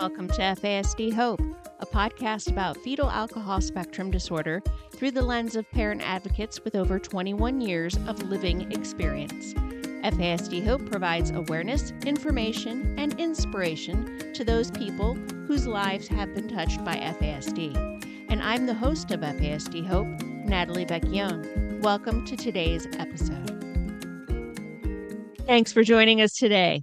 Welcome to FASD Hope, a podcast about fetal alcohol spectrum disorder through the lens of parent advocates with over 21 years of living experience. FASD Hope provides awareness, information, and inspiration to those people whose lives have been touched by FASD. And I'm the host of FASD Hope, Natalie Beck Young. Welcome to today's episode. Thanks for joining us today.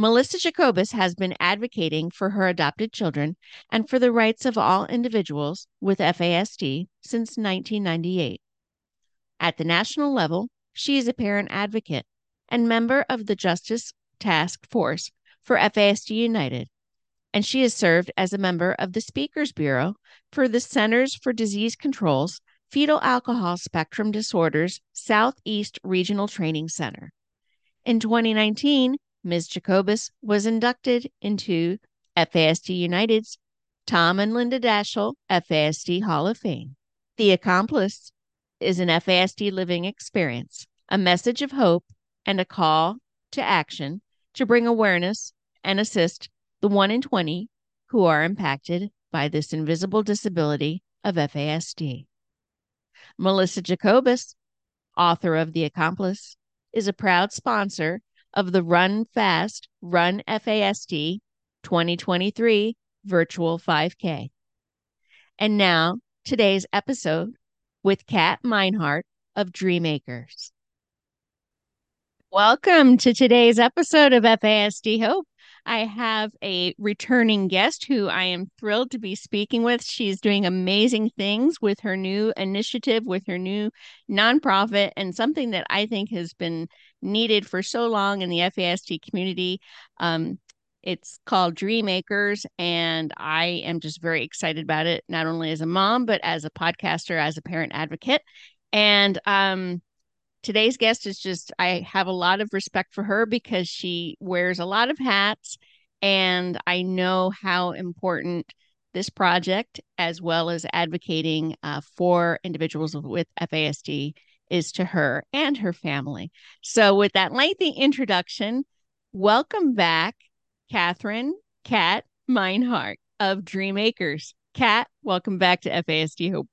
Melissa Jacobus has been advocating for her adopted children and for the rights of all individuals with FASD since 1998. At the national level, she is a parent advocate and member of the Justice Task Force for FASD United, and she has served as a member of the Speakers Bureau for the Centers for Disease Control's Fetal Alcohol Spectrum Disorders Southeast Regional Training Center. In 2019, Ms. Jacobus was inducted into FASD United's Tom and Linda Daschle FASD Hall of Fame. The Accomplice is an FASD living experience, a message of hope, and a call to action to bring awareness and assist the 1 in 20 who are impacted by this invisible disability of FASD. Melissa Jacobus, author of The Accomplice, is a proud sponsor of the Run Fast Run FASD 2023 virtual 5K. And now, today's episode with Kat Meinhardt of Dream Acres. Welcome to today's episode of FASD Hope. I have a returning guest who I am thrilled to be speaking with. She's doing amazing things with her new initiative, with her new nonprofit, and something that I think has been needed for so long in the FASD community. Um, it's called Dream Acres, and I am just very excited about it, not only as a mom, but as a podcaster, as a parent advocate. And um, today's guest is just I have a lot of respect for her because she wears a lot of hats and I know how important this project as well as advocating uh, for individuals with FASD is to her and her family. So with that lengthy introduction, welcome back Kathryn Kat Meinhardt of Dream Acres. Kat, welcome back to FASD Hope.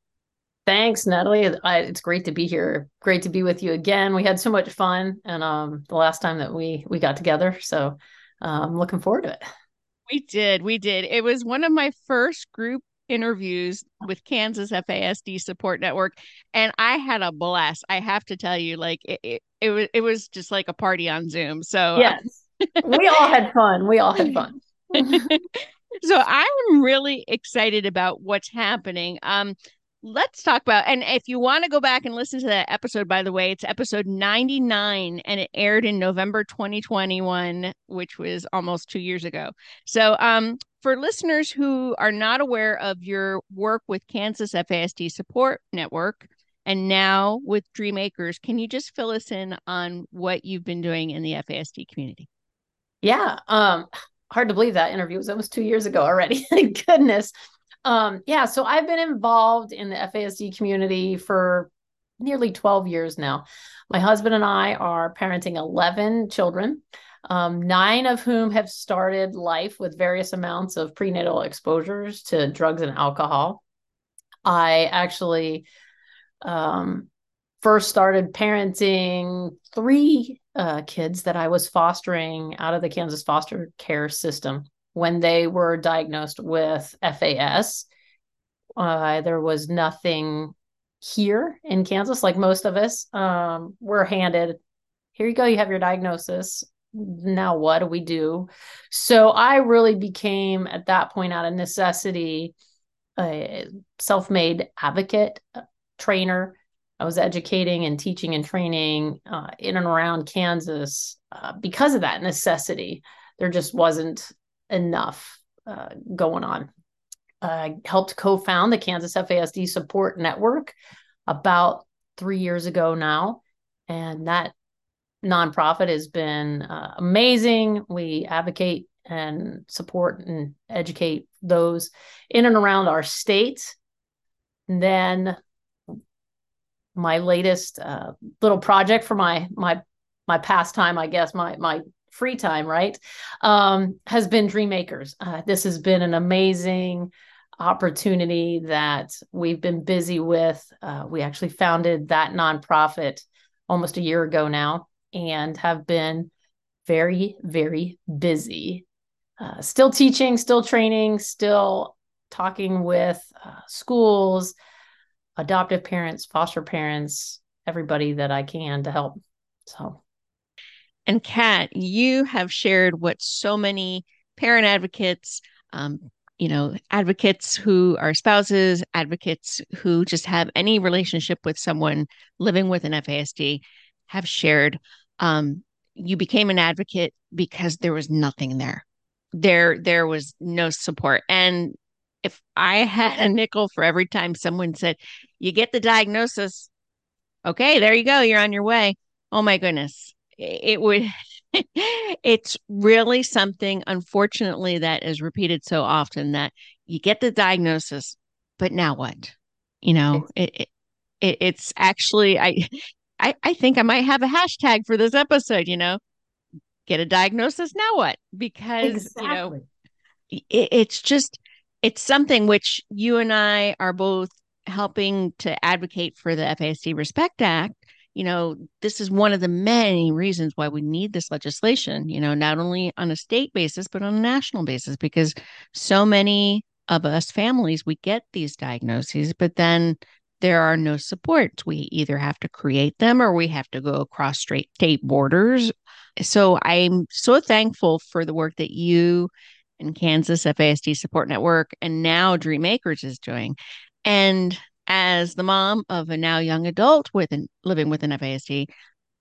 Thanks, Natalie. I, it's great to be here. Great to be with you again. We had so much fun, and um, the last time that we we got together, so I'm um, looking forward to it. We did, we did. It was one of my first group interviews with Kansas FASD Support Network, and I had a blast. I have to tell you, like it, it, it was it was just like a party on Zoom. So yes, we all had fun. We all had fun. so I'm really excited about what's happening. Um, let's talk about and if you want to go back and listen to that episode by the way it's episode 99 and it aired in november 2021 which was almost two years ago. So um for listeners who are not aware of your work with kansas fasd support network and now with Dream Acres can you just fill us in on what you've been doing in the fasd community? Yeah um hard to believe that interview was almost two years ago already. Goodness um, yeah, so I've been involved in the FASD community for nearly 12 years now. My husband and I are parenting 11 children, um, nine of whom have started life with various amounts of prenatal exposures to drugs and alcohol. I actually um, first started parenting three uh, kids that I was fostering out of the Kansas foster care system when they were diagnosed with FAS. Uh, there was nothing here in Kansas, like most of us. Um, we're handed, here you go, you have your diagnosis. Now, what do we do? So, I really became at that point out of necessity a self made advocate, trainer. I was educating and teaching and training uh, in and around Kansas uh, because of that necessity. There just wasn't enough uh, going on. I helped co found the Kansas FASD Support Network about three years ago now. And that nonprofit has been uh, amazing. We advocate and support and educate those in and around our state. And then my latest uh, little project for my my my pastime, I guess, my my free time, right? Um, has been Dream Acres. Uh, this has been an amazing opportunity that we've been busy with. Uh, we actually founded that nonprofit almost a year ago now and have been very, very busy. Uh, still teaching, still training, still talking with uh, schools, adoptive parents, foster parents, everybody that I can to help. So, and Kat, you have shared what so many parent advocates, um, you know, advocates who are spouses, advocates who just have any relationship with someone living with an FASD have shared. Um, you became an advocate because there was nothing there. There, there was no support. And if I had a nickel for every time someone said, you get the diagnosis, okay, there you go, you're on your way. Oh my goodness. It would, it's really something, unfortunately, that is repeated so often that you get the diagnosis, but now what? You know, it, it it's actually, I, I, I think I might have a hashtag for this episode, you know, get a diagnosis. Now what? Because, exactly. you know, it, it's just, it's something which you and I are both helping to advocate for the FASD Respect Act. You know, this is one of the many reasons why we need this legislation, you know, not only on a state basis, but on a national basis, because so many of us families, we get these diagnoses, but then there are no supports. We either have to create them or we have to go across straight state borders. So I'm so thankful for the work that you and Kansas FASD Support Network and now Dream Acres is doing. And as the mom of a now young adult with an, living with an FASD,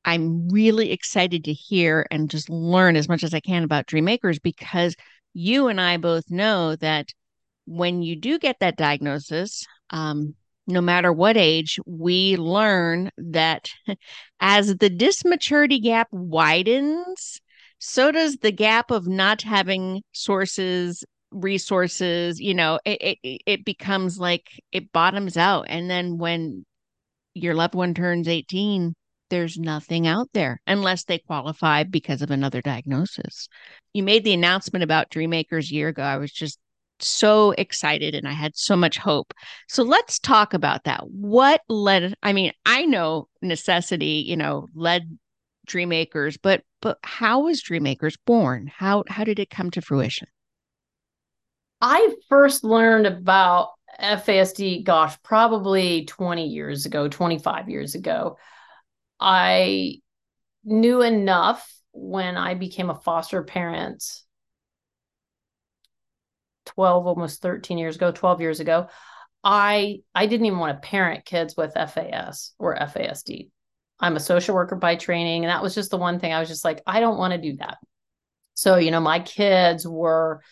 I'm really excited to hear and just learn as much as I can about Dream Acres because you and I both know that when you do get that diagnosis, um, no matter what age, we learn that as the dismaturity gap widens, so does the gap of not having sources resources you know it, it it becomes like it bottoms out and then when your loved one turns 18 there's nothing out there unless they qualify because of another diagnosis you made the announcement about Dream Acres year ago i was just so excited and I had so much hope. So let's talk about that. What led I mean, I know necessity, you know, led Dream Acres, but but how was Dream Acres born? How how did it come to fruition? I first learned about FASD, gosh, probably 20 years ago, 25 years ago. I knew enough when I became a foster parent 12 almost 13 years ago 12 years ago. I i didn't even want to parent kids with fas or fasd i'm a social worker by training and that was just the one thing i was just like i don't want to do that. So you know my kids were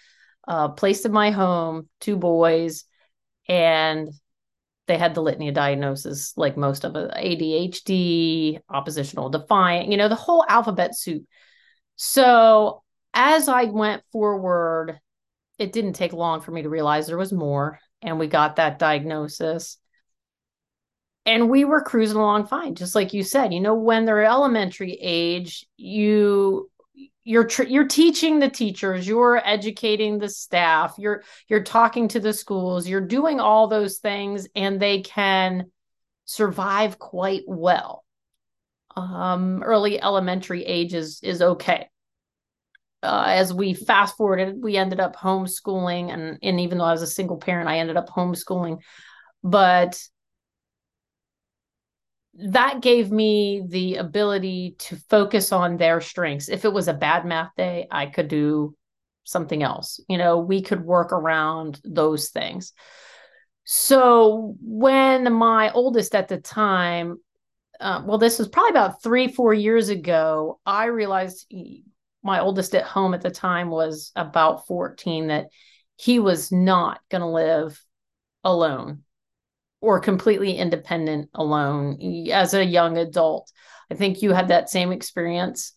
uh, placed in my home two boys and they had the litany of diagnoses like most of it adhd oppositional defiant you know the whole alphabet soup. So as i went forward it didn't take long for me to realize there was more and we got that diagnosis. And we were cruising along fine just like you said you know when they're elementary age you you're tr- you're teaching the teachers you're educating the staff you're you're talking to the schools you're doing all those things and they can survive quite well um early elementary age is is okay uh, as we fast forwarded, we ended up homeschooling, and and even though I was a single parent, I ended up homeschooling. But that gave me the ability to focus on their strengths. If it was a bad math day, I could do something else. You know, we could work around those things. So when my oldest at the time, uh, well, this was probably about three, four years ago, I realized he, my oldest at home at the time was about 14 that he was not going to live alone or completely independent alone as a young adult. I think you had that same experience.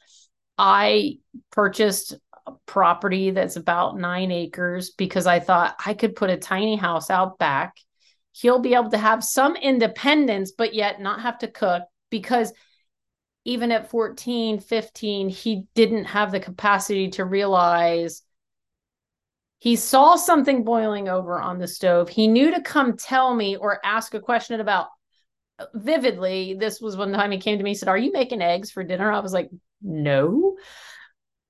I purchased a property that's about nine acres because I thought I could put a tiny house out back. He'll be able to have some independence, but yet not have to cook because even at 14, 15, he didn't have the capacity to realize he saw something boiling over on the stove. He knew to come tell me or ask a question about vividly. This was one time he came to me and said, Are you making eggs for dinner? I was like, No.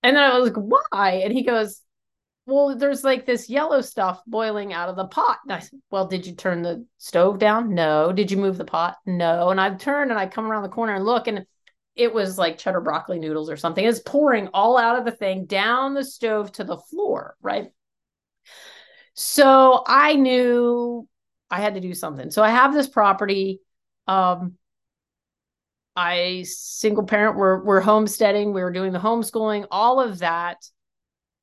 And then I was like, Why? And he goes, Well, there's like this yellow stuff boiling out of the pot. And I said, Well, did you turn the stove down? No. Did you move the pot? No. And I turned and I come around the corner and look, and it was like cheddar broccoli noodles or something. It's pouring all out of the thing down the stove to the floor, right? So I knew I had to do something. So I have this property. Um, I single parent. We're we're homesteading. We were doing the homeschooling. All of that.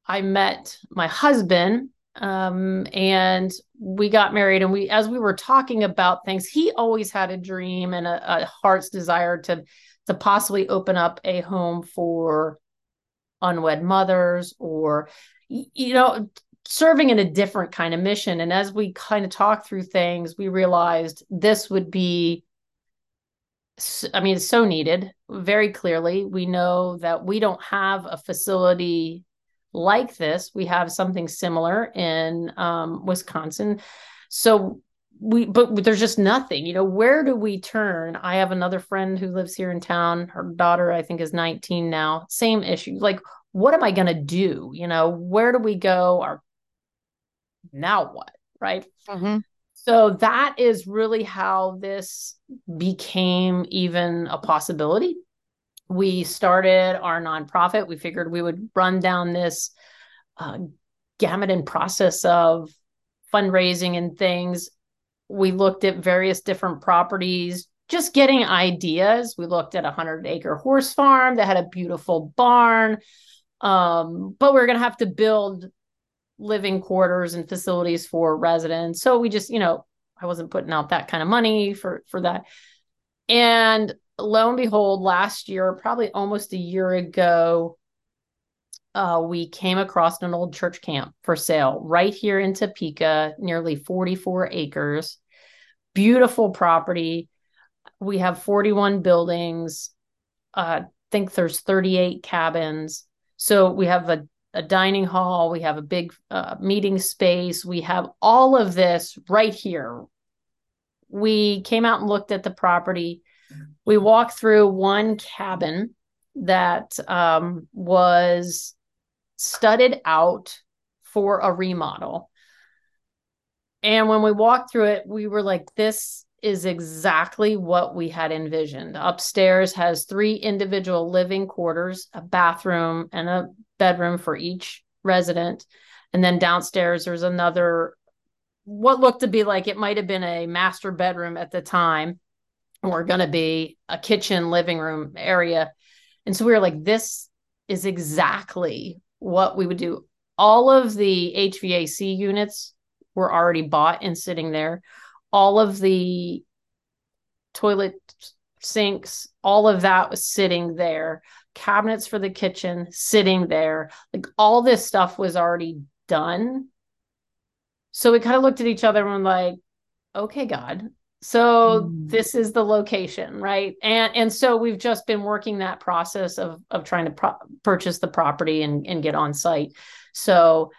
I met my husband, um, and we got married. And we, as we were talking about things, he always had a dream and a, a heart's desire to to possibly open up a home for unwed mothers or you know serving in a different kind of mission. And as we kind of talked through things, we realized this would be, I mean, it's so needed very clearly. We know that we don't have a facility like this. We have something similar in um, Wisconsin. So we, but there's just nothing, you know, where do we turn? I have another friend who lives here in town. Her daughter, I think, is 19 now. Same issue. Like, what am I going to do? You know, where do we go? Our now what? Right. Mm-hmm. So that is really how this became even a possibility. We started our nonprofit. We figured we would run down this uh, gamut and process of fundraising and things. We looked at various different properties, just getting ideas. We looked at a hundred acre horse farm that had a beautiful barn. Um, but we we're going to have to build living quarters and facilities for residents. So we just, you know, I wasn't putting out that kind of money for for that. And lo and behold, last year, probably almost a year ago, uh, we came across an old church camp for sale right here in Topeka, nearly 44 acres. Beautiful property. We have 41 buildings. Uh, I think there's 38 cabins. So we have a a dining hall, we have a big uh, meeting space, we have all of this right here. We came out and looked at the property. We walked through one cabin that um, was studded out for a remodel. And when we walked through it, we were like, this is exactly what we had envisioned. Upstairs has three individual living quarters, a bathroom, and a bedroom for each resident. And then downstairs, there's another, what looked to be like it might have been a master bedroom at the time, or going to be a kitchen, living room area. And so we were like, this is exactly what we would do. All of the HVAC units were already bought and sitting there. All of the toilet sinks, all of that was sitting there cabinets for the kitchen sitting there. Like all this stuff was already done. So we kind of looked at each other and were like, okay, God. So mm. this is the location, right? And and so we've just been working that process of of trying to pro- purchase the property and and get on site. So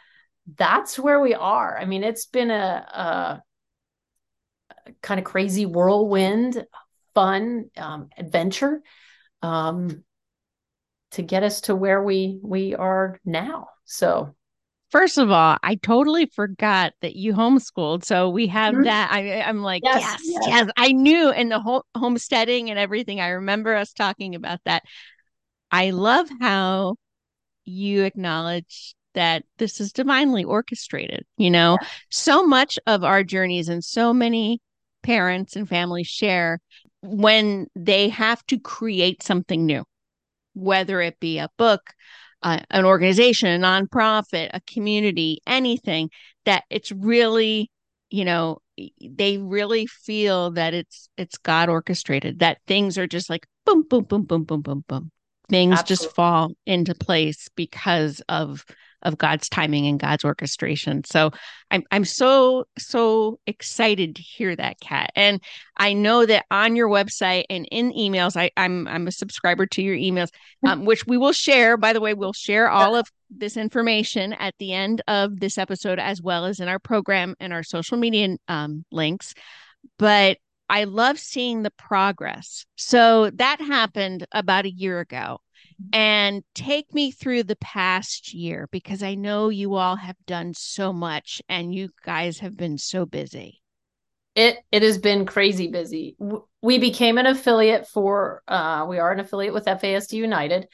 that's where we are. I mean, it's been a, a kind of crazy whirlwind, fun um, adventure. Um, to get us to where we we are now. So First of all, I totally forgot that you homeschooled. So we have mm-hmm. that. I, am like, yes yes, yes, yes, I knew in the whole homesteading and everything. I remember us talking about that. I love how you acknowledge that this is divinely orchestrated. You know, yeah. so much of our journeys and so many parents and families share when they have to create something new whether it be a book, uh, an organization, a nonprofit, a community, anything that it's really, you know, they really feel that it's it's God orchestrated. That things are just like boom, boom, boom, boom, boom, boom, boom. Things Absolutely. just fall into place because of of God's timing and God's orchestration. So I'm I'm so so excited to hear that, Kat. And I know that on your website and in emails, I, I'm I'm a subscriber to your emails, um, which we will share. By the way, we'll share all of this information at the end of this episode, as well as in our program and our social media um, links. But I love seeing the progress. So that happened about a year ago. And take me through the past year because I know you all have done so much and you guys have been so busy. It it has been crazy busy. We became an affiliate for uh we are an affiliate with FASD United.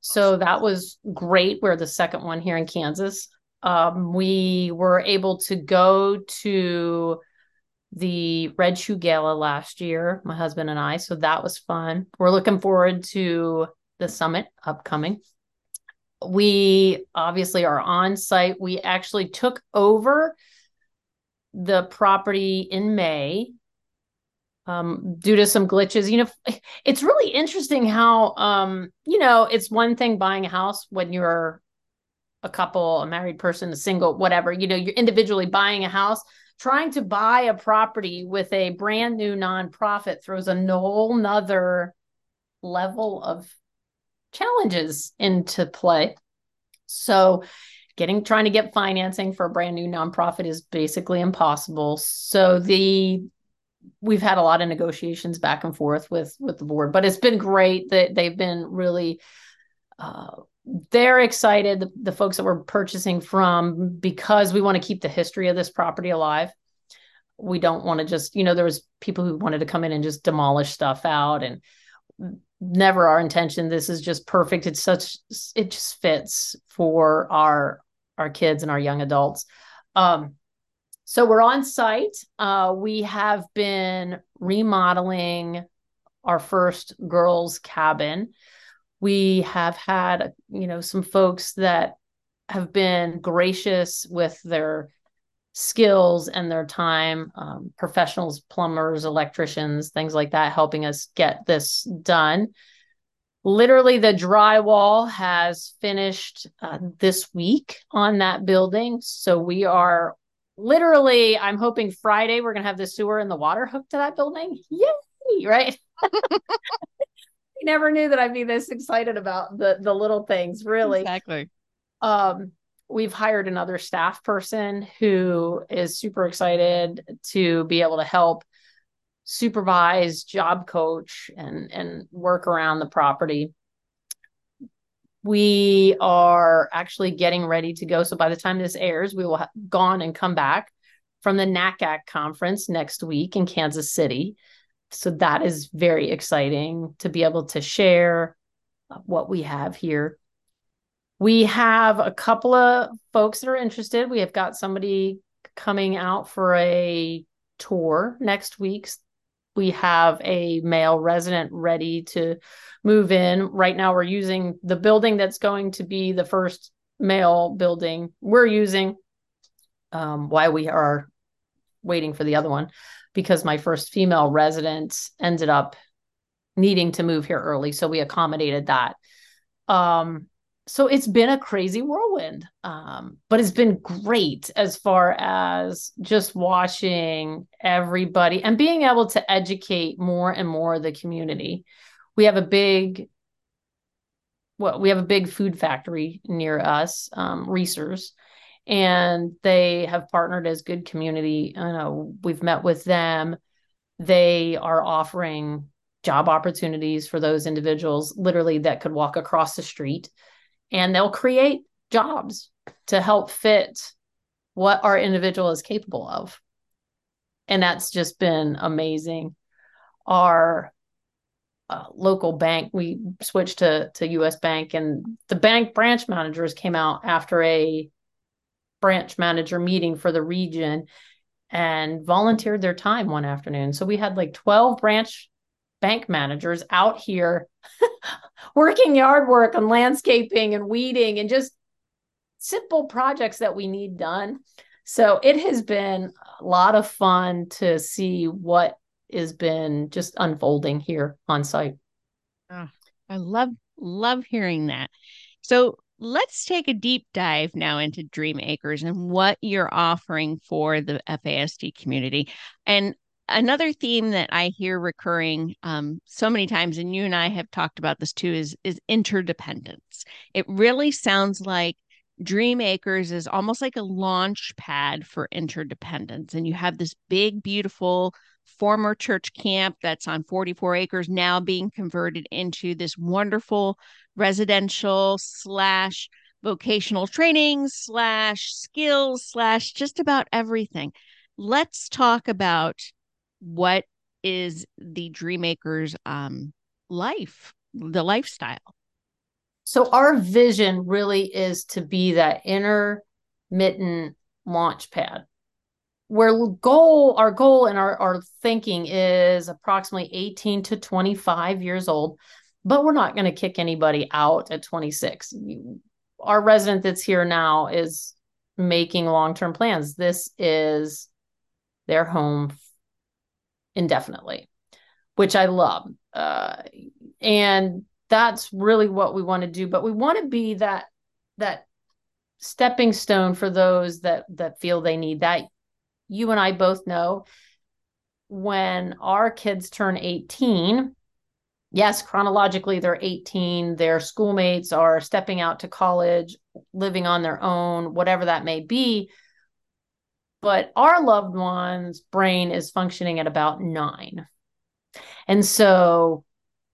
So that was great. We're the second one here in Kansas. Um, we were able to go to the Red Shoe Gala last year, my husband and I. So that was fun. We're looking forward to the summit upcoming. We obviously are on site. We actually took over the property in May um, due to some glitches. You know, it's really interesting how, um, you know, it's one thing buying a house when you're a couple, a married person, a single, whatever, you know, you're individually buying a house trying to buy a property with a brand new nonprofit throws a whole nother level of challenges into play. So getting trying to get financing for a brand new nonprofit is basically impossible. So the we've had a lot of negotiations back and forth with with the board, but it's been great that they've been really uh, they're excited the, the folks that we're purchasing from because we want to keep the history of this property alive we don't want to just you know there was people who wanted to come in and just demolish stuff out and never our intention. This is just perfect. It's such it just fits for our our kids and our young adults. Um so we're on site. Uh we have been remodeling our first girls cabin. We have had you know some folks that have been gracious with their skills and their time um, professionals plumbers electricians things like that helping us get this done literally the drywall has finished uh, this week on that building so we are literally i'm hoping friday we're going to have the sewer and the water hooked to that building yay right I never knew that I'd be this excited about the the little things, really. Exactly. Um, we've hired another staff person who is super excited to be able to help supervise, job coach, and and work around the property. We are actually getting ready to go. So by the time this airs, we will have gone and come back from the NACAC conference next week in Kansas City so that is very exciting to be able to share what we have here. We have a couple of folks that are interested. We have got somebody coming out for a tour next week. We have a male resident ready to move in. Right now, we're using the building that's going to be the first male building we're using um, while we are waiting for the other one because my first female resident ended up needing to move here early. So we accommodated that. Um, so it's been a crazy whirlwind, um, but it's been great as far as just watching everybody and being able to educate more and more of the community. We have a big well, we have a big food factory near us, um, Reser's, and they have partnered as good community. I know we've met with them. They are offering job opportunities for those individuals literally that could walk across the street and they'll create jobs to help fit what our individual is capable of. And that's just been amazing. Our uh, local bank, we switched to, to US Bank, and the bank branch managers came out after a branch manager meeting for the region and volunteered their time one afternoon. So we had like 12 branch bank managers out here working yard work and landscaping and weeding and just simple projects that we need done. So it has been a lot of fun to see what has been just unfolding here on site. Oh, I love love hearing that. So let's take a deep dive now into Dream Acres and what you're offering for the FASD community. And another theme that I hear recurring um, so many times, and you and I have talked about this too, is is interdependence. It really sounds like Dream Acres is almost like a launch pad for interdependence, and you have this big, beautiful former church camp that's on 44 acres now being converted into this wonderful residential slash vocational training slash skills slash just about everything let's talk about what is the Dream Acres um, life, the lifestyle? So our vision really is to be that intermittent launch pad. Where goal our goal and our, our thinking is approximately 18 to 25 years old but we're not going to kick anybody out at 26 our resident that's here now is making long-term plans. This is their home indefinitely, which I love. Uh, and that's really what we want to do. But we want to be that that stepping stone for those that that feel they need that. You and I both know when our kids turn 18, yes, chronologically they're 18, their schoolmates are stepping out to college, living on their own, whatever that may be but our loved one's brain is functioning at about nine. And so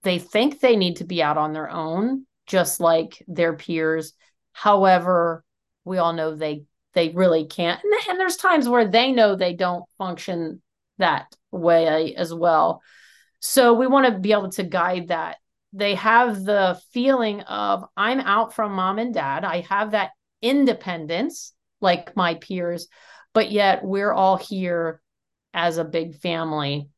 they think they need to be out on their own, just like their peers. However, we all know they they really can't. And, and there's times where they know they don't function that way as well. So we want to be able to guide that. They have the feeling of I'm out from mom and dad. I have that independence like my peers, but yet we're all here as a big family.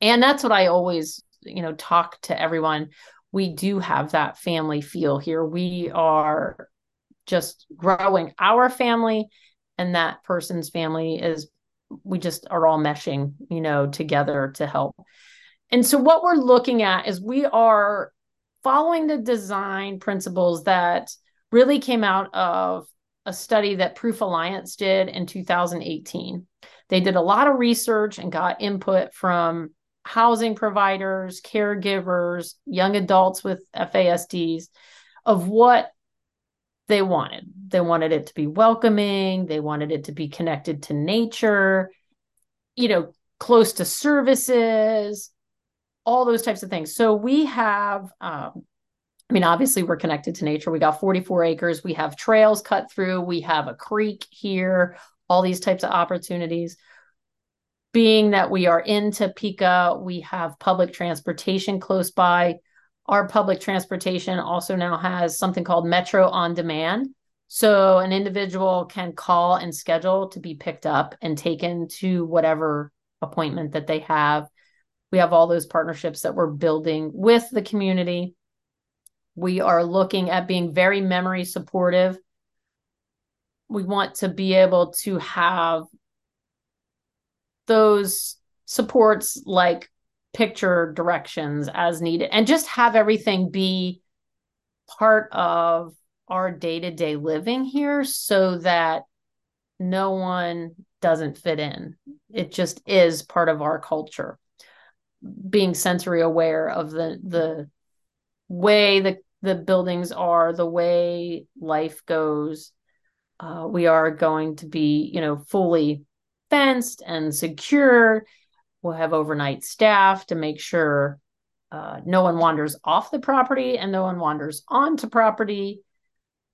And that's what I always, you know, talk to everyone. We do have that family feel here. We are just growing our family and that person's family is we just are all meshing, you know, together to help. And so what we're looking at is we are following the design principles that really came out of a study that Proof Alliance did in 2018. They did a lot of research and got input from housing providers, caregivers, young adults with FASDs of what they wanted. They wanted it to be welcoming, they wanted it to be connected to nature, you know, close to services, all those types of things. So we have um, I mean, obviously, we're connected to nature. We got 44 acres. We have trails cut through. We have a creek here, all these types of opportunities. Being that we are in Topeka, we have public transportation close by. Our public transportation also now has something called Metro on Demand. So an individual can call and schedule to be picked up and taken to whatever appointment that they have. We have all those partnerships that we're building with the community we are looking at being very memory supportive. We want to be able to have those supports like picture directions as needed and just have everything be part of our day-to-day living here so that no one doesn't fit in it just is part of our culture being sensory aware of the the way the the buildings are, the way life goes. Uh, we are going to be, you know, fully fenced and secure. We'll have overnight staff to make sure uh, no one wanders off the property and no one wanders onto property.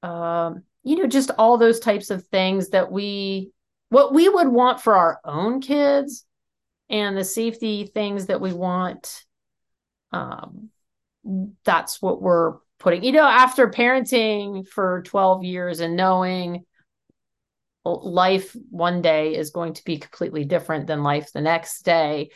Um, you know, just all those types of things that we, what we would want for our own kids and the safety things that we want. Um, that's what we're putting, you know, after parenting for 12 years and knowing life one day is going to be completely different than life the next day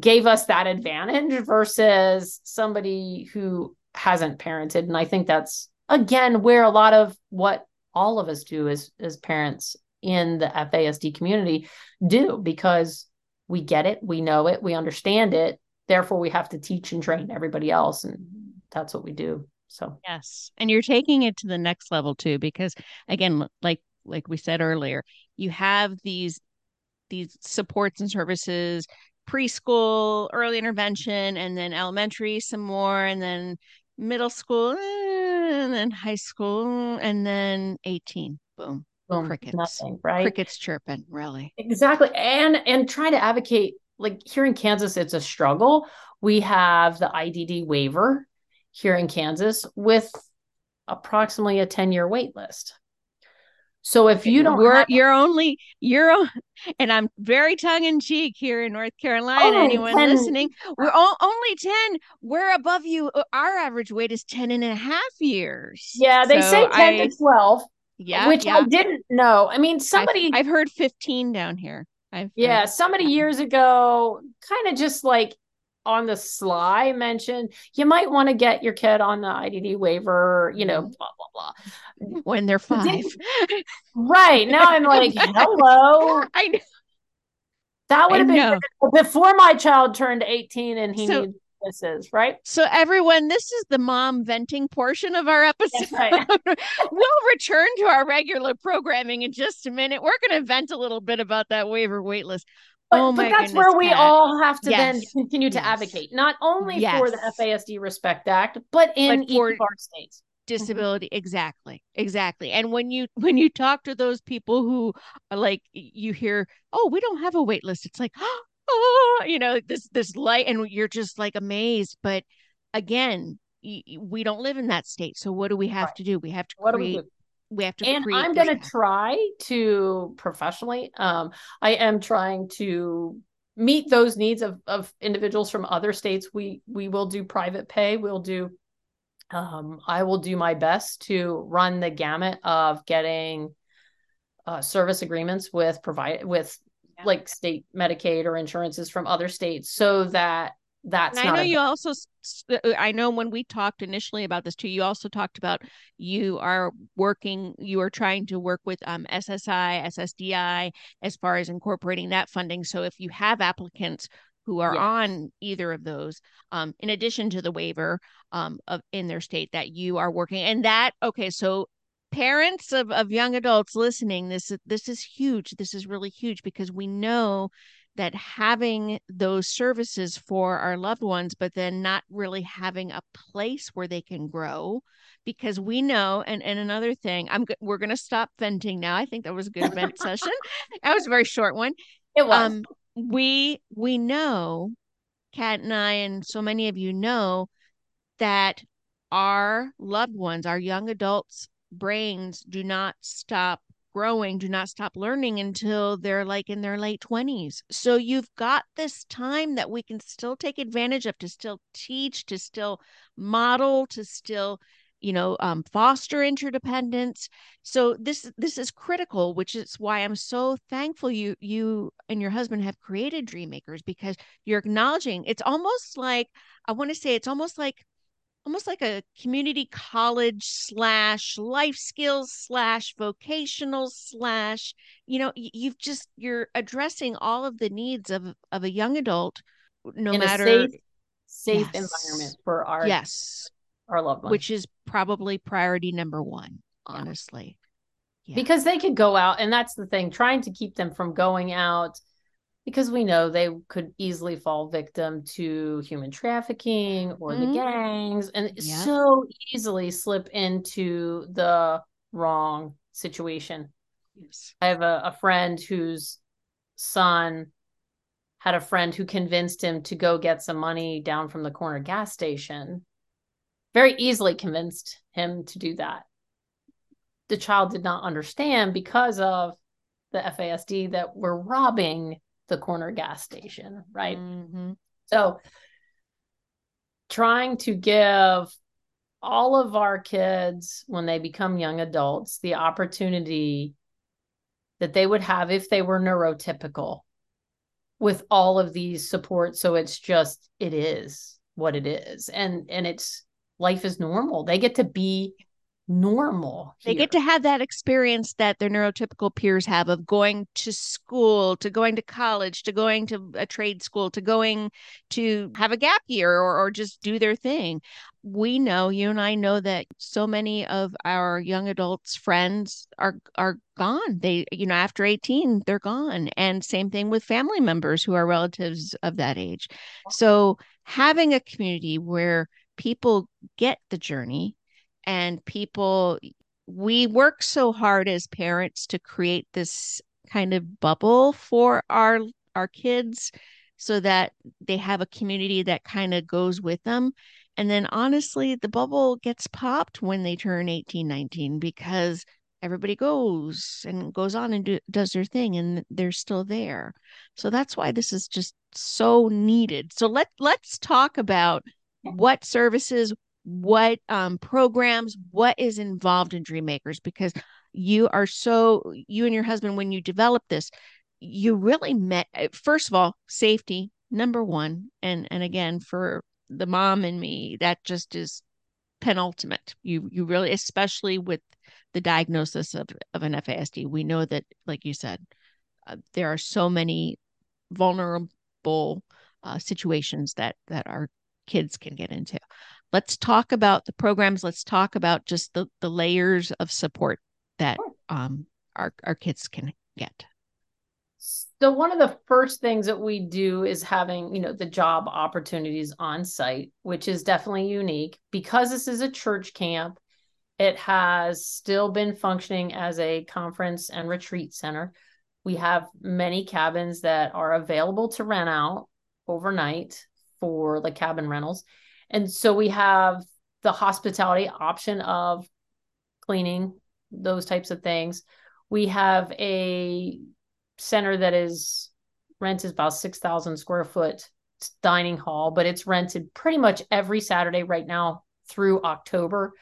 gave us that advantage versus somebody who hasn't parented and i think that's again where a lot of what all of us do as as parents in the FASD community do because we get it, we know it, we understand it. Therefore, we have to teach and train everybody else. And that's what we do. So yes, and you're taking it to the next level too, because again, like like we said earlier, you have these these supports and services preschool early intervention and then elementary some more and then middle school eh, and then high school and then 18 boom boom, crickets nothing, right? crickets chirping really Exactly. And and try to advocate like here in Kansas it's a struggle. We have the IDD waiver here in Kansas with approximately a 10-year wait list. So if you don't have, you're only you're and I'm very tongue in cheek here in North Carolina. Only Anyone 10 listening, we're only 10. We're above you. Uh, Our average wait is 10 and a half years. yeah, they So say 10 I, to 12, yeah, which yeah. I didn't know. I mean, somebody I've, I've heard 15 down here. I've Yeah, somebody years ago kind of just like on the sly mentioned you might want to get your kid on the IDD waiver, you know, Mhm. blah blah blah. when they're five. Right. Now I'm like, hello. I know. That would have been before my child turned 18 and he So- needs services, right? So everyone, this is the mom venting portion of our episode. Right. we'll return to our regular programming in just a minute. We're going to vent a little bit about that waiver waitlist. But, oh but that's goodness, where we all have to then Yes. continue to Yes. advocate, not only for the FASD Respect Act, but in But for- each of our states. disability exactly exactly and when you when you talk to those people who are like you hear oh we don't have a wait list it's like oh you know this this light and you're just like amazed but again we don't live in that state so what do we have Right. to do? We have to What do we create we have to and i'm going to try to professionally um i am trying to meet those needs of of individuals from other states. We we will do private pay. We'll do um i will do my best to run the gamut of getting uh, service agreements with provide with Yeah. like state medicaid or insurances from other states so that that's And I know a- you also, s- uh, I know when we talked initially about this too, you also talked about you are working, you are trying to work with um, SSI, SSDI as far as incorporating that funding. So if you have applicants who are Yes. on either of those, um, in addition to the waiver um, of in their state that you are working, and that okay, so parents of, of young adults listening, this is this is huge. This is really huge because we know that having those services for our loved ones, but then not really having a place where they can grow, because we know. And and another thing, I'm we're gonna stop venting now. I think that was a good vent session. That was a very short one. it was Um, we we know, Kat and I, and so many of you know that our loved ones, our young adults' brains do not stop growing, do not stop learning until they're like in their late 20s. So you've got this time that we can still take advantage of to still teach, to still model, to still you know um, foster interdependence so this this is critical which is why i'm so thankful you you and your husband have created Dream Acres because you're acknowledging it's almost like i want to say it's almost like almost like a community college slash life skills slash vocational slash you know you've just you're addressing all of the needs of of a young adult no in matter safe safe Yes. environment for our yes our loved ones which is probably priority number one honestly yeah. because they could go out and that's the thing trying to keep them from going out because we know they could easily fall victim to human trafficking or the Mhm. gangs and Yep. so easily slip into the wrong situation yes. i have a, a friend whose son had a friend who convinced him to go get some money down from the corner gas station very easily convinced him to do that the child did not understand because of the FASD that we're robbing the corner gas station, right? Mhm. So trying to give all of our kids when they become young adults the opportunity that they would have if they were neurotypical with all of these supports so it's just it is what it is and and it's life is normal they get to be normal. They get to have that experience that their neurotypical peers have of going to school, to going to college, to going to a trade school, to going to have a gap year or, or just do their thing. We know, you and I know that so many of our young adults' friends are are gone. They, you know, after 18, they're gone. And same thing with family members who are relatives of that age. So having a community where people get the journey and people we work so hard as parents to create this kind of bubble for our our kids so that they have a community that kind of goes with them. And then honestly the bubble gets popped when they turn 18 19 because everybody goes and goes on and do, does their thing and they're still there. So that's why this is just so needed. So let let's talk about what services what um, programs, what is involved in Dream Acres because you are so, you and your husband, when you developed this, you really met, uh, first of all, safety, number one. And, and again, for the mom and me, that just is penultimate. You, you really, especially with the diagnosis of, of an FASD, we know that, like you said, uh, there are so many vulnerable uh, situations that that our kids can get into let's talk about the programs let's talk about just the, the layers of support that um, our, our kids can get. So one of the first things that we do is having you know the job opportunities on site which is definitely unique. Because this is a church camp it has still been functioning as a conference and retreat center. We have many cabins that are available to rent out overnight for the cabin rentals and so we have the hospitality option of cleaning, those types of things. We have a center that is rent is about 6,000 square foot dining hall, but it's rented pretty much every Saturday right now through October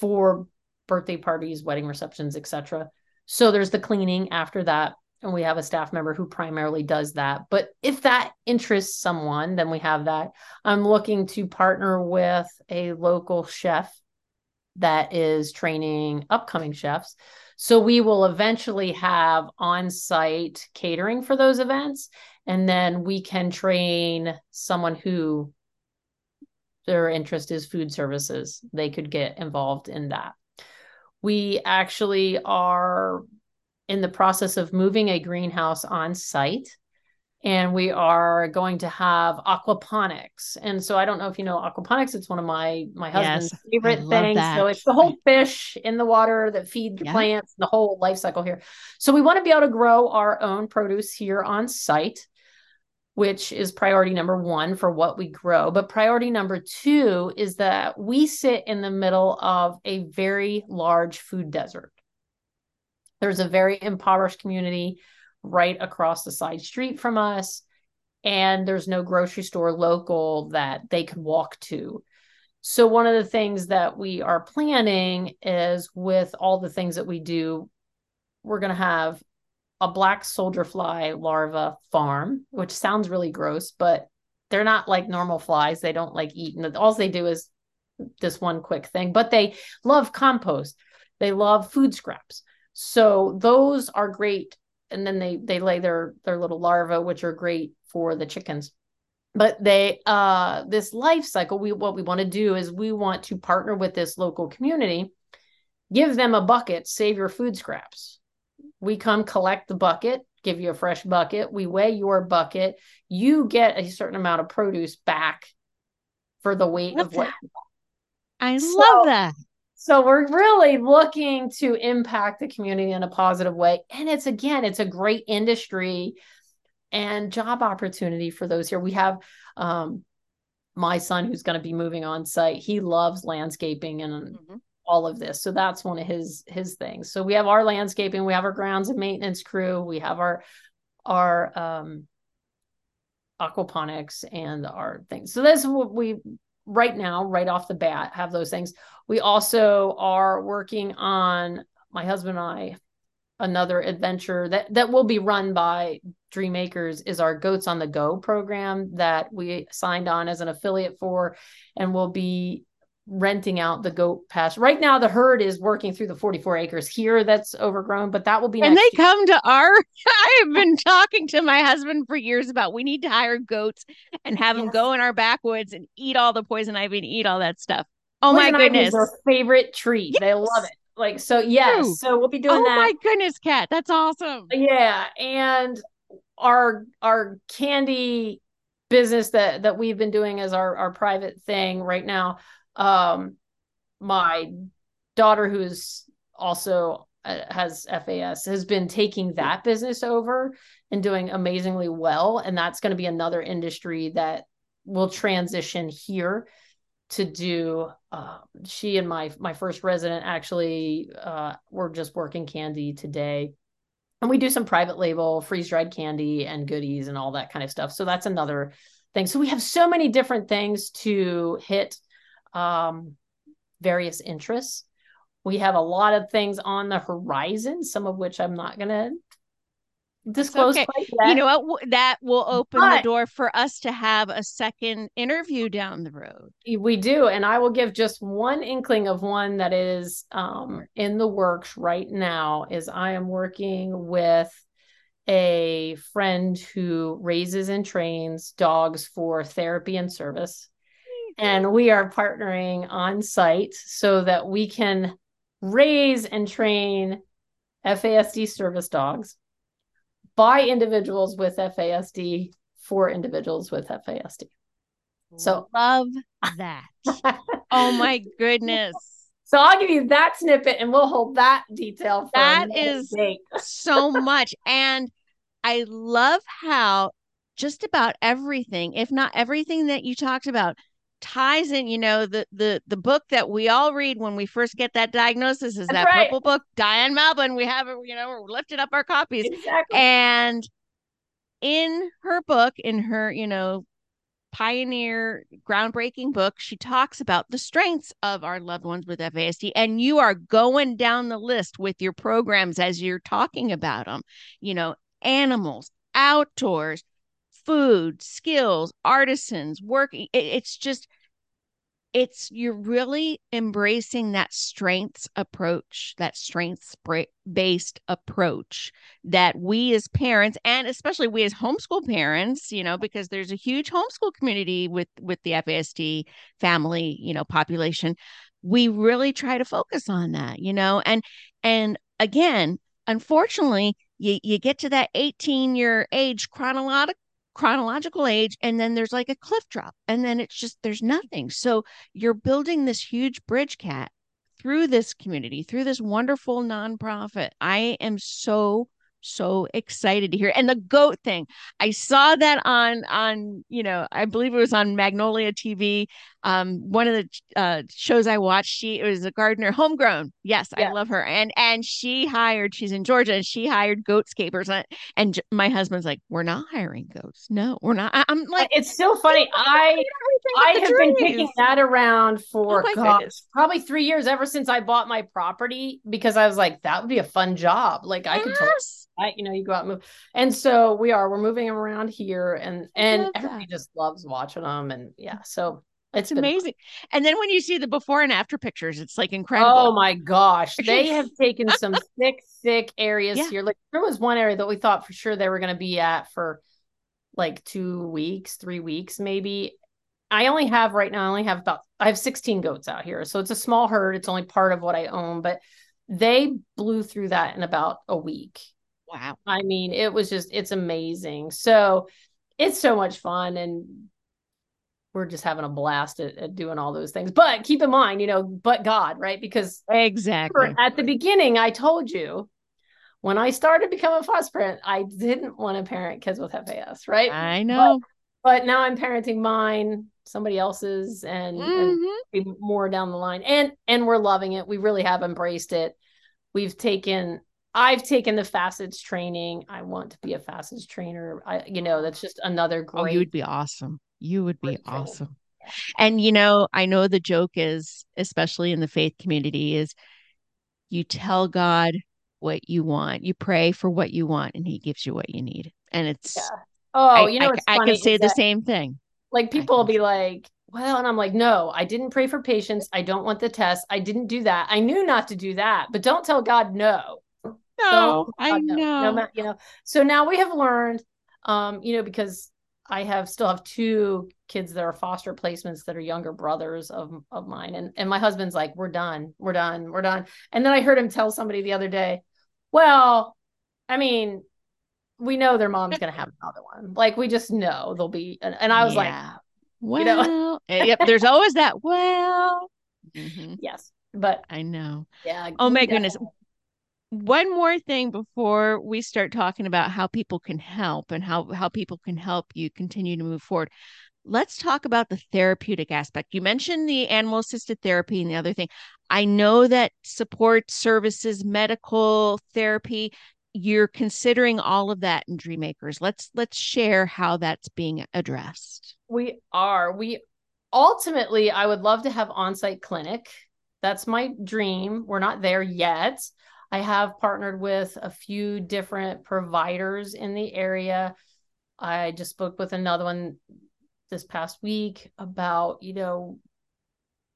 for birthday parties, wedding receptions, etc. So there's the cleaning after that and we have a staff member who primarily does that. But if that interests someone, then we have that. I'm looking to partner with a local chef that is training upcoming chefs. So we will eventually have on site catering for those events. And then we can train someone who their interest is food services. They could get involved in that. We actually are in the process of moving a greenhouse on site and we are going to have aquaponics. And so I don't know if you know aquaponics. It's one of my my husband's yes, favorite things. That. So it's the whole fish in the water that feed the yeah. plants, the whole life cycle here. So we want to be able to grow our own produce here on site, which is priority number one for what we grow. But priority number two is that we sit in the middle of a very large food desert. There's a very impoverished community right across the side street from us. And there's no grocery store local that they could walk to. So, one of the things that we are planning is with all the things that we do, we're going to have a black soldier fly larva farm, which sounds really gross, but they're not like normal flies. They don't like eat, and all they do is this one quick thing, but they love compost. They love food scraps. So those are great. And then they they lay their their little larvae, which are great for the chickens. But they uh this life cycle, we what we want to do is we want to partner with this local community, give them a bucket, save your food scraps. We come collect the bucket, give you a fresh bucket, we weigh your bucket, you get a certain amount of produce back for the weight of what I so, love that. So we're really looking to impact the community in a positive way. And it's again, it's a great industry and job opportunity for those here. We have um, my son who's going to be moving on site. He loves landscaping and mm-hmm. all of this. So that's one of his his things. So we have our landscaping, we have our grounds and maintenance crew, we have our our um aquaponics and our things. So that's what we right now, right off the bat, have those things. We also are working on my husband and I another adventure that that will be run by Dream Acres is our Goats on the Go program that we signed on as an affiliate for and will be renting out the goat pasture. Right now, the herd is working through the 44 acres here that's overgrown, but that will be. And they year. come to our. I have been talking to my husband for years about we need to hire goats and have yes. them go in our backwoods and eat all the poison ivy and eat all that stuff. Oh poison my goodness, their favorite tree. Yes. They love it. Like so, yes. True. So we'll be doing oh that. Oh my goodness, Kat, that's awesome. Yeah, and our our candy business that that we've been doing as our our private thing right now um my daughter who's also uh, has FAS has been taking that business over and doing amazingly well. And that's going to be another industry that will transition here to do uh, she and my my first resident actually uh, were just working candy today. And we do some private label freeze dried candy and goodies and all that kind of stuff. So that's another thing. So we have so many different things to hit um, various interests we have a lot of things on the horizon some of which i'm not going to disclose okay. You know what? That will open but, the door for us to have a second interview down the road. We do, and I will give just one inkling of one that is um, in the works right now. Is I am working with a friend who raises and trains dogs for therapy and service. And we are partnering on site so that we can raise and train FASD service dogs by individuals with FASD for individuals with FASD. So love that. oh my goodness. So I'll give you that snippet and we'll hold that detail. that is so much. And I love how just about everything, if not everything that you talked about, ties in you know the the the book that we all read when we first get that diagnosis is That's that right. purple book Diane Malbin we have it you know we're lifting up our copies exactly. and in her book in her you know pioneer groundbreaking book she talks about the strengths of our loved ones with fasd and you are going down the list with your programs as you're talking about them you know animals outdoors food, skills, artisans, working. It, it's just, it's you're really embracing that strengths approach, that strengths based approach that we as parents, and especially we as homeschool parents, you know, because there's a huge homeschool community with with the FASD family, you know, population. We really try to focus on that, you know, and and again, unfortunately, you, you get to that 18 year age chronological chronological age and then there's like a cliff drop and then it's just there's nothing. So you're building this huge bridge Kat through this community through this wonderful nonprofit. I am so so excited to hear and the goat thing. I saw that on on you know i believe it was on magnolia tv um one of the uh shows i watched she was a gardener homegrown yes yeah. i love her and and she hired she's in georgia and she hired goatscapers and, and my husband's like we're not hiring goats no we're not I, am like it's still funny i i have trees. been kicking that around for oh gosh, probably three years ever since i bought my property because i was like that would be a fun job like yes. i could totally right? You know, you go out and move. And so we are, we're moving around here and and everybody just loves watching them. And yeah, so it's amazing. And then when you see the before and after pictures, it's like oh incredible. Oh my gosh. They have taken some thick, thick areas yeah. here. Like there was one area that we thought for sure they were going to be at for like two weeks, three weeks, maybe. I only have right now, I only have about, I have 16 goats out here. So it's a small herd. It's only part of what I own, but they blew through that in about a week. Wow. I mean, it was just, it's amazing. So it's so much fun. And we're just having a blast at, at, doing all those things. But keep in mind, you know, but God, right? Because exactly at the beginning, I told you when I started becoming a foster parent, I didn't want to parent kids with FAS, right? I know. But, but now I'm parenting mine, somebody else's, and, mm-hmm. and more down the line. And and we're loving it. We really have embraced it. We've taken I've taken the FASCETS training. I want to be a FASCETS trainer. I, you know, that's just another great. Oh, you would be awesome. You would be awesome. And you know, I know the joke is, especially in the faith community, is you tell God what you want, you pray for what you want, and He gives you what you need. And it's yeah. oh, I, you know, I, I can say the same thing. Like people will be like, well, and I'm like, no, I didn't pray for patience. I don't want the test. I didn't do that. I knew not to do that, but don't tell God no. No, I know. No, no, you know. So now we have learned, um, you know, because I have still have two kids that are foster placements that are younger brothers of of mine, and and my husband's like, we're done, we're done, we're done. And then I heard him tell somebody the other day, well, I mean, we know their mom's gonna have another one. Like we just know they'll be. And, and I was yeah. like, well, you know? Eh, yep. There's always that. Well, mm-hmm. yes, but I know. Yeah. Oh my goodness. One more thing before we start talking about how people can help and how how people can help you continue to move forward. Let's talk about the therapeutic aspect. You mentioned the animal assisted therapy and the other thing. I know that support services, medical therapy, you're considering all of that in Dream Acres. Let's let's share how that's being addressed. We are. We ultimately, I would love to have on site clinic. That's my dream. We're not there yet. I have partnered with a few different providers in the area. I just spoke with another one this past week about, you know,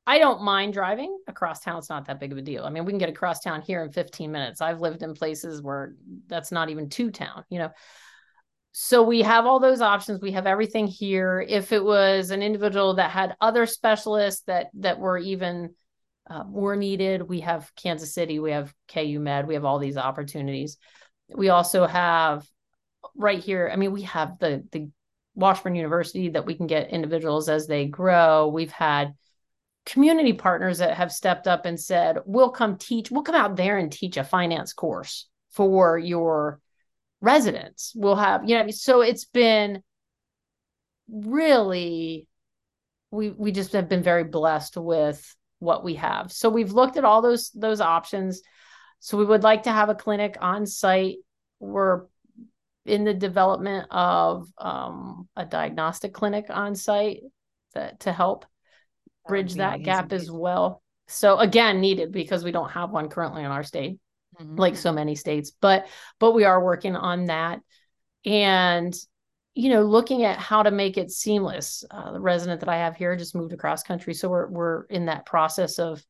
I don't mind driving across town. It's not that big of a deal. I mean, we can get across town here in 15 minutes. I've lived in places where that's not even to town, you know so we have all those options we have everything here if it was an individual that had other specialists that that were even Um, more needed. We have kansas city we have ku med we have all these opportunities. We also have right here i mean we have the the washburn university that we can get individuals as they grow. We've had community partners that have stepped up and said we'll come teach we'll come out there and teach a finance course for your residents. We'll have you know so it's been really we we just have been very blessed with what we have. So we've looked at all those those options. So we would like to have a clinic on site. We're in the development of um, a diagnostic clinic on site that, to help bridge that, that gap as well. So again needed because we don't have one currently in our state mm-hmm. like so many states but but we are working on that. And you know looking at how to make it seamless uh, the resident that i have here just moved across country. So we're we're in that process of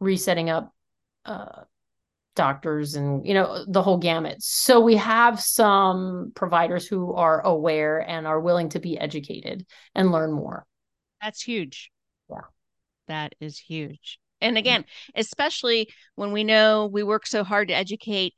resetting up uh, doctors and you know the whole gamut. So we have some providers who are aware and are willing to be educated and learn more. That's huge. Yeah. That is huge. And again, especially when we know we work so hard to educate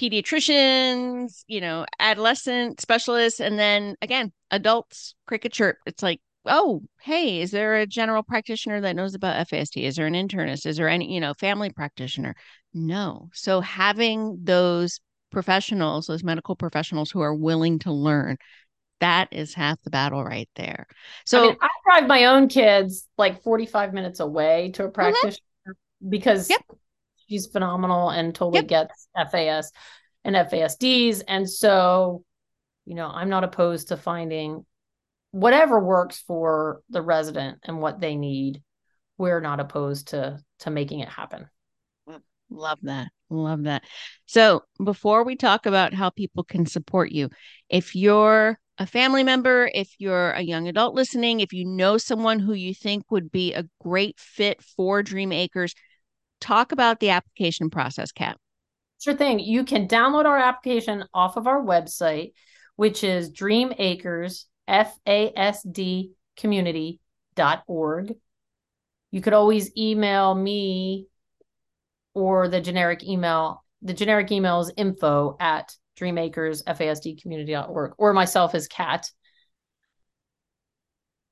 pediatricians, you know, adolescent specialists, and then again, adults, cricket chirp. It's like, oh, hey, is there a general practitioner that knows about FASD? Is there an internist? Is there any, you know, family practitioner? No. So having those professionals, those medical professionals who are willing to learn, that is half the battle right there. So I, mean, I drive my own kids like 45 minutes away to a mm-hmm. practitioner mm-hmm. because yep. She's phenomenal and totally yep. gets FAS and FASDs. And so, you know, I'm not opposed to finding whatever works for the resident and what they need. We're not opposed to to making it happen. Mm. Love that. Love that. So, before we talk about how people can support you, if you're a family member, if you're a young adult listening, if you know someone who you think would be a great fit for Dream Acres, talk about the application process, Kat. Sure thing. You can download our application off of our website, which is Dream Acres, F A S D community.org. You could always email me or the generic email. The generic email is info at Dreamacres, FASDcommunity.org, or myself as Kat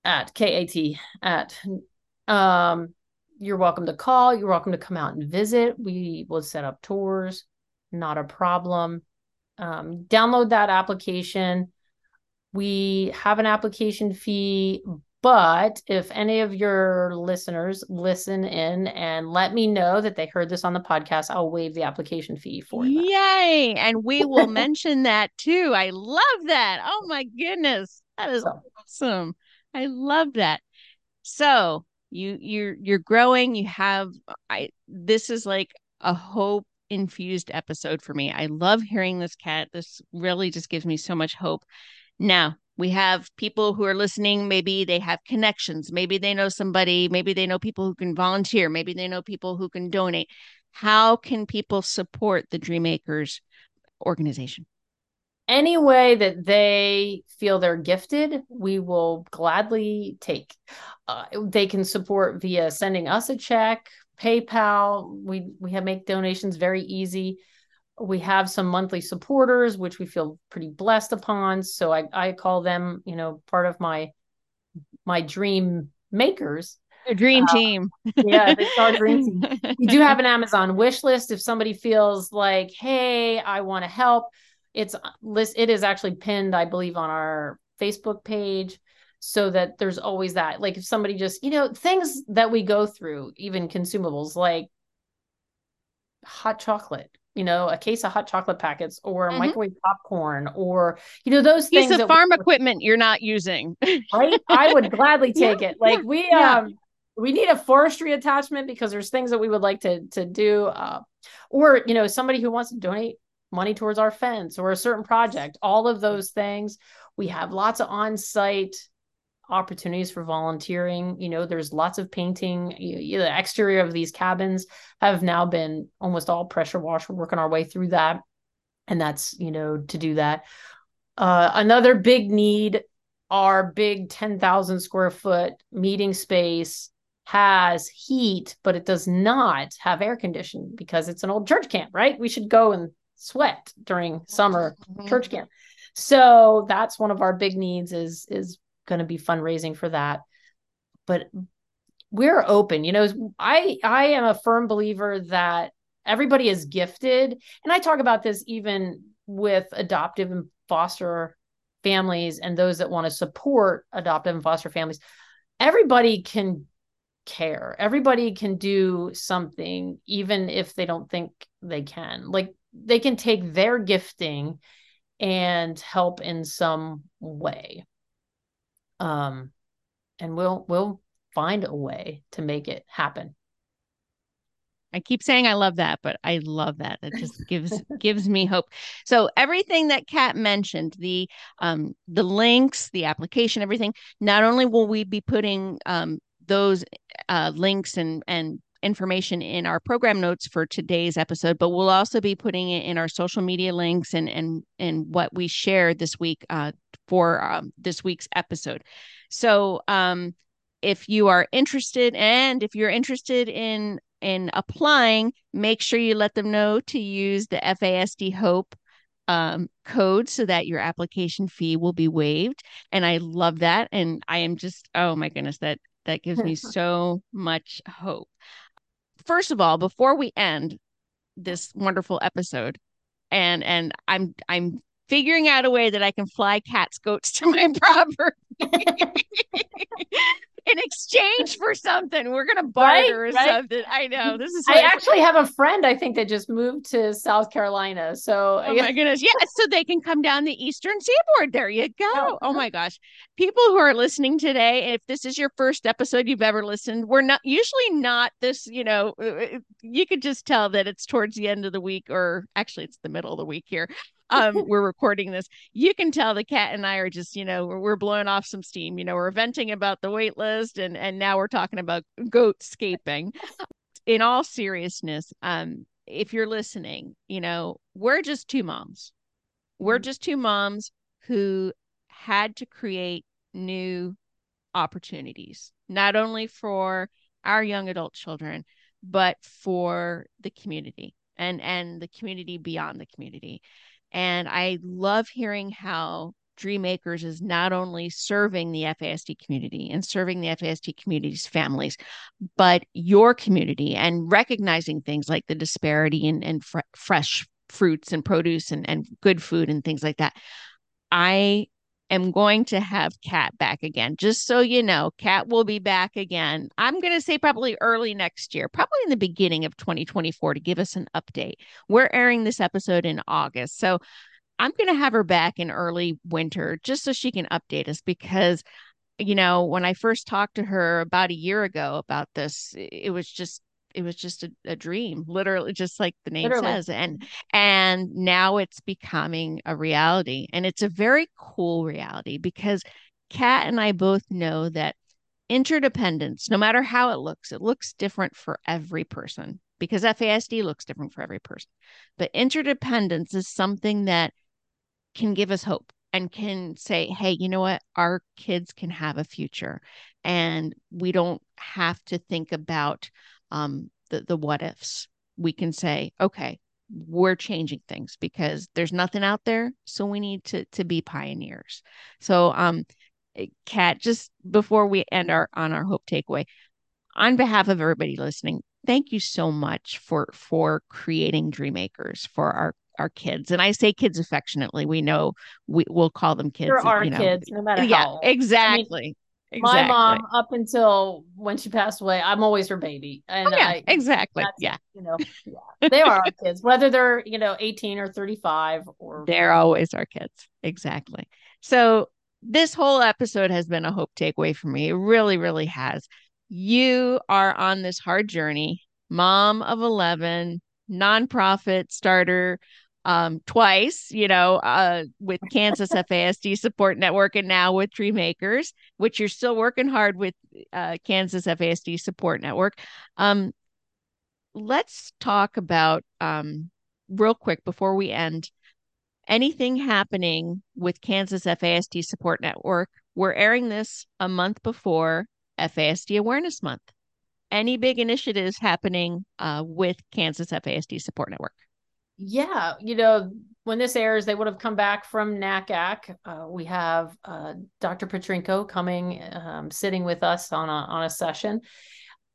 at K-A-T at um you're welcome to call, you're welcome to come out and visit. We will set up tours, not a problem. Um, download that application. We have an application fee, but if any of your listeners listen in and let me know that they heard this on the podcast, I'll waive the application fee for you. Yay. And we will mention that too. I love that. Oh my goodness. That is so. awesome. I love that. So you you're you're growing. You have I this is like a hope infused episode for me. I love hearing this Kat This really just gives me so much hope. Now, we have people who are listening maybe they have connections maybe they know somebody maybe they know people who can volunteer maybe they know people who can donate how can people support the Dream Acres organization any way that they feel they're gifted we will gladly take uh, they can support via sending us a check paypal. We we have make donations very easy. We have some monthly supporters which we feel pretty blessed upon. So i i call them you know part of my my dream makers. A dream uh, team. yeah it's our dream team. We do have an amazon wish list. If somebody feels like hey i want to help it's list it is actually pinned i believe on our facebook page so that there's always that like if somebody just you know things that we go through even consumables like hot chocolate you know, a case of hot chocolate packets or mm-hmm. microwave popcorn or, you know, those Piece things. of farm we, equipment you're not using. right. I would gladly take yeah, it. Like yeah, we, yeah. um, we need a forestry attachment because there's things that we would like to, to do. Uh, or, you know, somebody who wants to donate money towards our fence or a certain project, all of those things. We have lots of on-site opportunities for volunteering. You know, there's lots of painting. You, the exterior of these cabins have now been almost all pressure washed. We're working our way through that. And that's, you know, to do that. Uh, another big need our big 10,000 square foot meeting space has heat, but it does not have air conditioning because it's an old church camp, right? We should go and sweat during summer mm-hmm. church camp. So that's one of our big needs is is going to be fundraising for that. But we're open. You know, I I am a firm believer that everybody is gifted, and I talk about this even with adoptive and foster families and those that want to support adoptive and foster families. Everybody can care. Everybody can do something, even if they don't think they can. Like they can take their gifting and help in some way um, and we'll we'll find a way to make it happen. I keep saying I love that, but I love that. It just gives gives me hope. So everything that Kat mentioned, the um the links, the application, everything, not only will we be putting um those uh links and and information in our program notes for today's episode, but we'll also be putting it in our social media links and and and what we shared this week uh, for um, this week's episode. So um, if you are interested, and if you're interested in in applying, make sure you let them know to use the FASD Hope um, code so that your application fee will be waived. And I love that. And I am just, oh my goodness, that that gives me so much hope first of all, before we end this wonderful episode, and and I'm I'm figuring out a way that I can fly Kat's goats to my property. In exchange for something. We're gonna barter right, or right? something. I know this is. I actually have a friend I think that just moved to South Carolina. So oh my goodness, yeah. So they can come down the Eastern Seaboard. There you go. Oh, oh my gosh, people who are listening today, if this is your first episode you've ever listened, we're not usually not this. You know, uh, uh, you could just tell that it's towards the end of the week, or actually it's the middle of the week here um, we're recording this, you can tell the Kat and I are just, you know, we're, we're blowing off some steam. You know, we're venting about the wait list and and now we're talking about goat scaping. In all seriousness, um, if you're listening, you know, we're just two moms. We're mm-hmm. just two moms who had to create new opportunities, not only for our young adult children, but for the community and and the community beyond the community and I love hearing how Dream Acres is not only serving the FASD community and serving the FASD community's families, but your community and recognizing things like the disparity in, in fr- fresh fruits and produce and, and good food and things like that. I am going to have Kat back again. Just so you know, Kat will be back again. I'm going to say probably early next year, probably in the beginning of 2024 to give us an update. We're airing this episode in August. So I'm going to have her back in early winter just so she can update us because you know, when I first talked to her about a year ago about this, it was just it was just a, a dream, literally, just like the name Literally. says. And and now it's becoming a reality. And it's a very cool reality because Kat and I both know that interdependence, no matter how it looks, it looks different for every person because FASD looks different for every person. But interdependence is something that can give us hope and can say, hey, you know what? Our kids can have a future. And we don't have to think about um, the, the what ifs. We can say, okay, we're changing things because there's nothing out there. So we need to, to be pioneers. So, um, Kat, just before we end our on our hope takeaway, on behalf of everybody listening, thank you so much for for creating dream acres for our our kids and i say kids affectionately we know we will call them kids They're you know. kids, no matter yeah how. exactly My mom, up until when she passed away, I'm always her baby, and oh, yeah I, exactly yeah. you know, yeah, they are our kids, whether they're you know 18 or 35 or they're always our kids exactly. So this whole episode has been a hope takeaway for me it really really has. You are on this hard journey mom of 11 nonprofit starter um, twice, you know, uh, with Kansas FASD Support Network and now with Dream Acres, which you're still working hard with uh, Kansas FASD Support Network. Um, let's talk about um, real quick before we end anything happening with Kansas FASD Support Network. We're airing this a month before FASD Awareness Month. Any big initiatives happening uh, with Kansas FASD Support Network? Yeah, you know, when this airs, they would have come back from NACAC. Uh, we have uh, Dr. Petrenko coming, um, sitting with us on a on a session.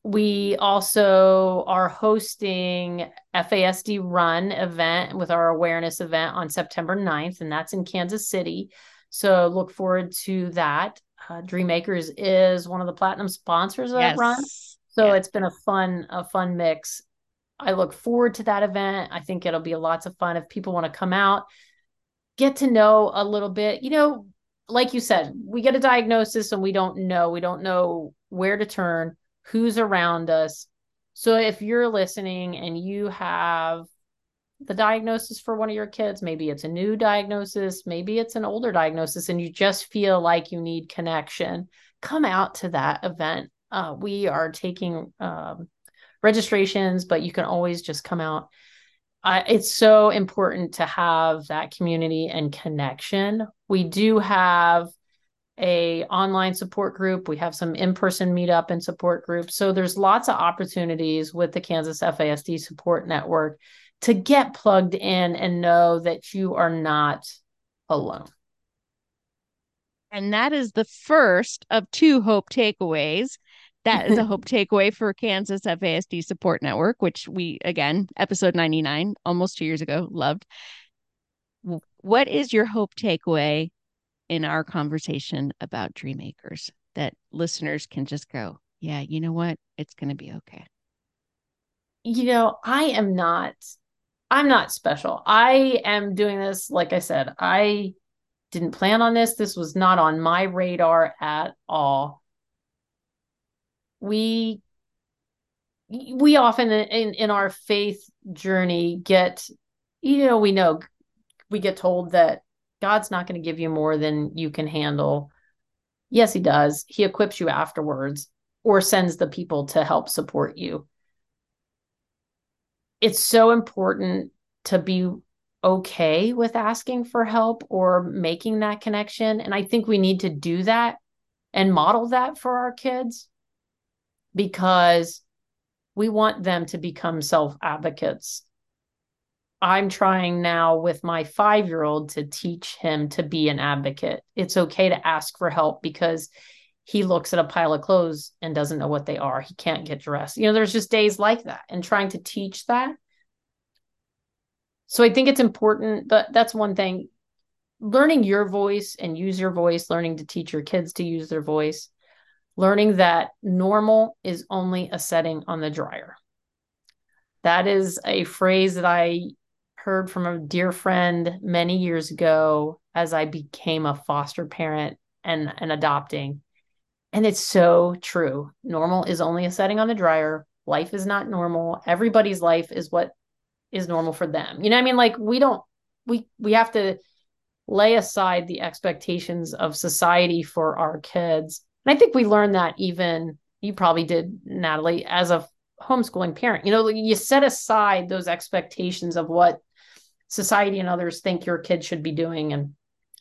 We also are hosting FASD Run event with our awareness event on September 9th, and that's in Kansas City. So look forward to that. Uh, Dream Acres is one of the platinum sponsors of that run. So Yeah. it's been a fun, a fun mix. I look forward to that event. I think it'll be lots of fun if people want to come out, get to know a little bit. You know, like you said, we get a diagnosis and we don't know. We don't know where to turn, who's around us. So if you're listening and you have the diagnosis for one of your kids, maybe it's a new diagnosis, maybe it's an older diagnosis, and you just feel like you need connection, come out to that event. Uh, we are taking um, registrations, but you can always just come out. It's so important to have that community and connection. We do have a online support group. We have some in-person meetup and support groups. So there's lots of opportunities with the Kansas FASD support network to get plugged in and know that you are not alone. And that is the first of two hope takeaways. That is a hope takeaway for Kansas FASD Support Network, which we, again, episode 99, almost two years ago, loved. What is your hope takeaway in our conversation about Dream Acres that listeners can just go, yeah, you know what? It's going to be okay. you know, I am not I'm not special. I am doing this like I said. I didn't plan on this. This was not on my radar at all. We we often in in our faith journey get you know, we know we get told that God's not going to give you more than you can handle. Yes, he does. He equips you afterwards or sends the people to help support you it's so important to be okay with asking for help or making that connection. And I think we need to do that and model that for our kids because we want them to become self advocates. I'm trying now with my five year old to teach him to be an advocate. It's okay to ask for help because he looks at a pile of clothes and doesn't know what they are. He can't get dressed. You know, there's just days like that and trying to teach that. So I think it's important, but that's one thing. Learning your voice and use your voice, learning to teach your kids to use their voice, learning that normal is only a setting on the dryer. That is a phrase that I heard from a dear friend many years ago as I became a foster parent and, and adopting. And it's so true. Normal is only a setting on the dryer. life is not normal. Everybody's life is what is normal for them. You know I mean? Like we don't we we have to lay aside the expectations of society for our kids. And I think we learned that even you probably did, Natalie, as a homeschooling parent. You know, you set aside those expectations of what society and others think your kid should be doing and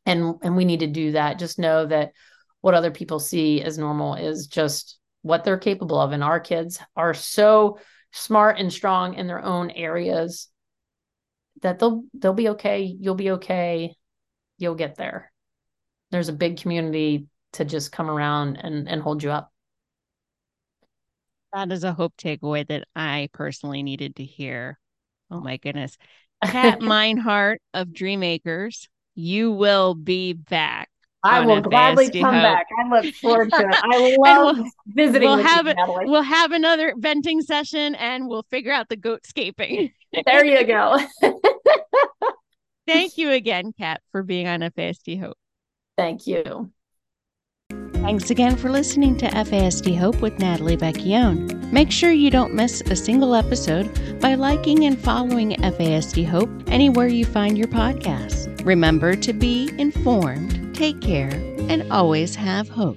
and and we need to do that. Just know that what other people see as normal is just what they're capable of and our kids are so smart and strong in their own areas that they'll they'll be okay you'll be okay you'll get there there's a big community to just come around and and hold you up that is a hope takeaway that i personally needed to hear oh my goodness kat meinhardt of Dream Acres you will be back I will gladly come hope. back. I look forward to it. I love we'll, visiting. We'll have you, a, we'll have another venting session, and we'll figure out the goat scaping. there you go. Thank you again, Kat, for being on FASD Hope. Thank you. Thanks again for listening to FASD Hope with Natalie Vecchione. Make sure you don't miss a single episode by liking and following FASD Hope anywhere you find your podcasts. Remember to be informed, take care, and always have hope.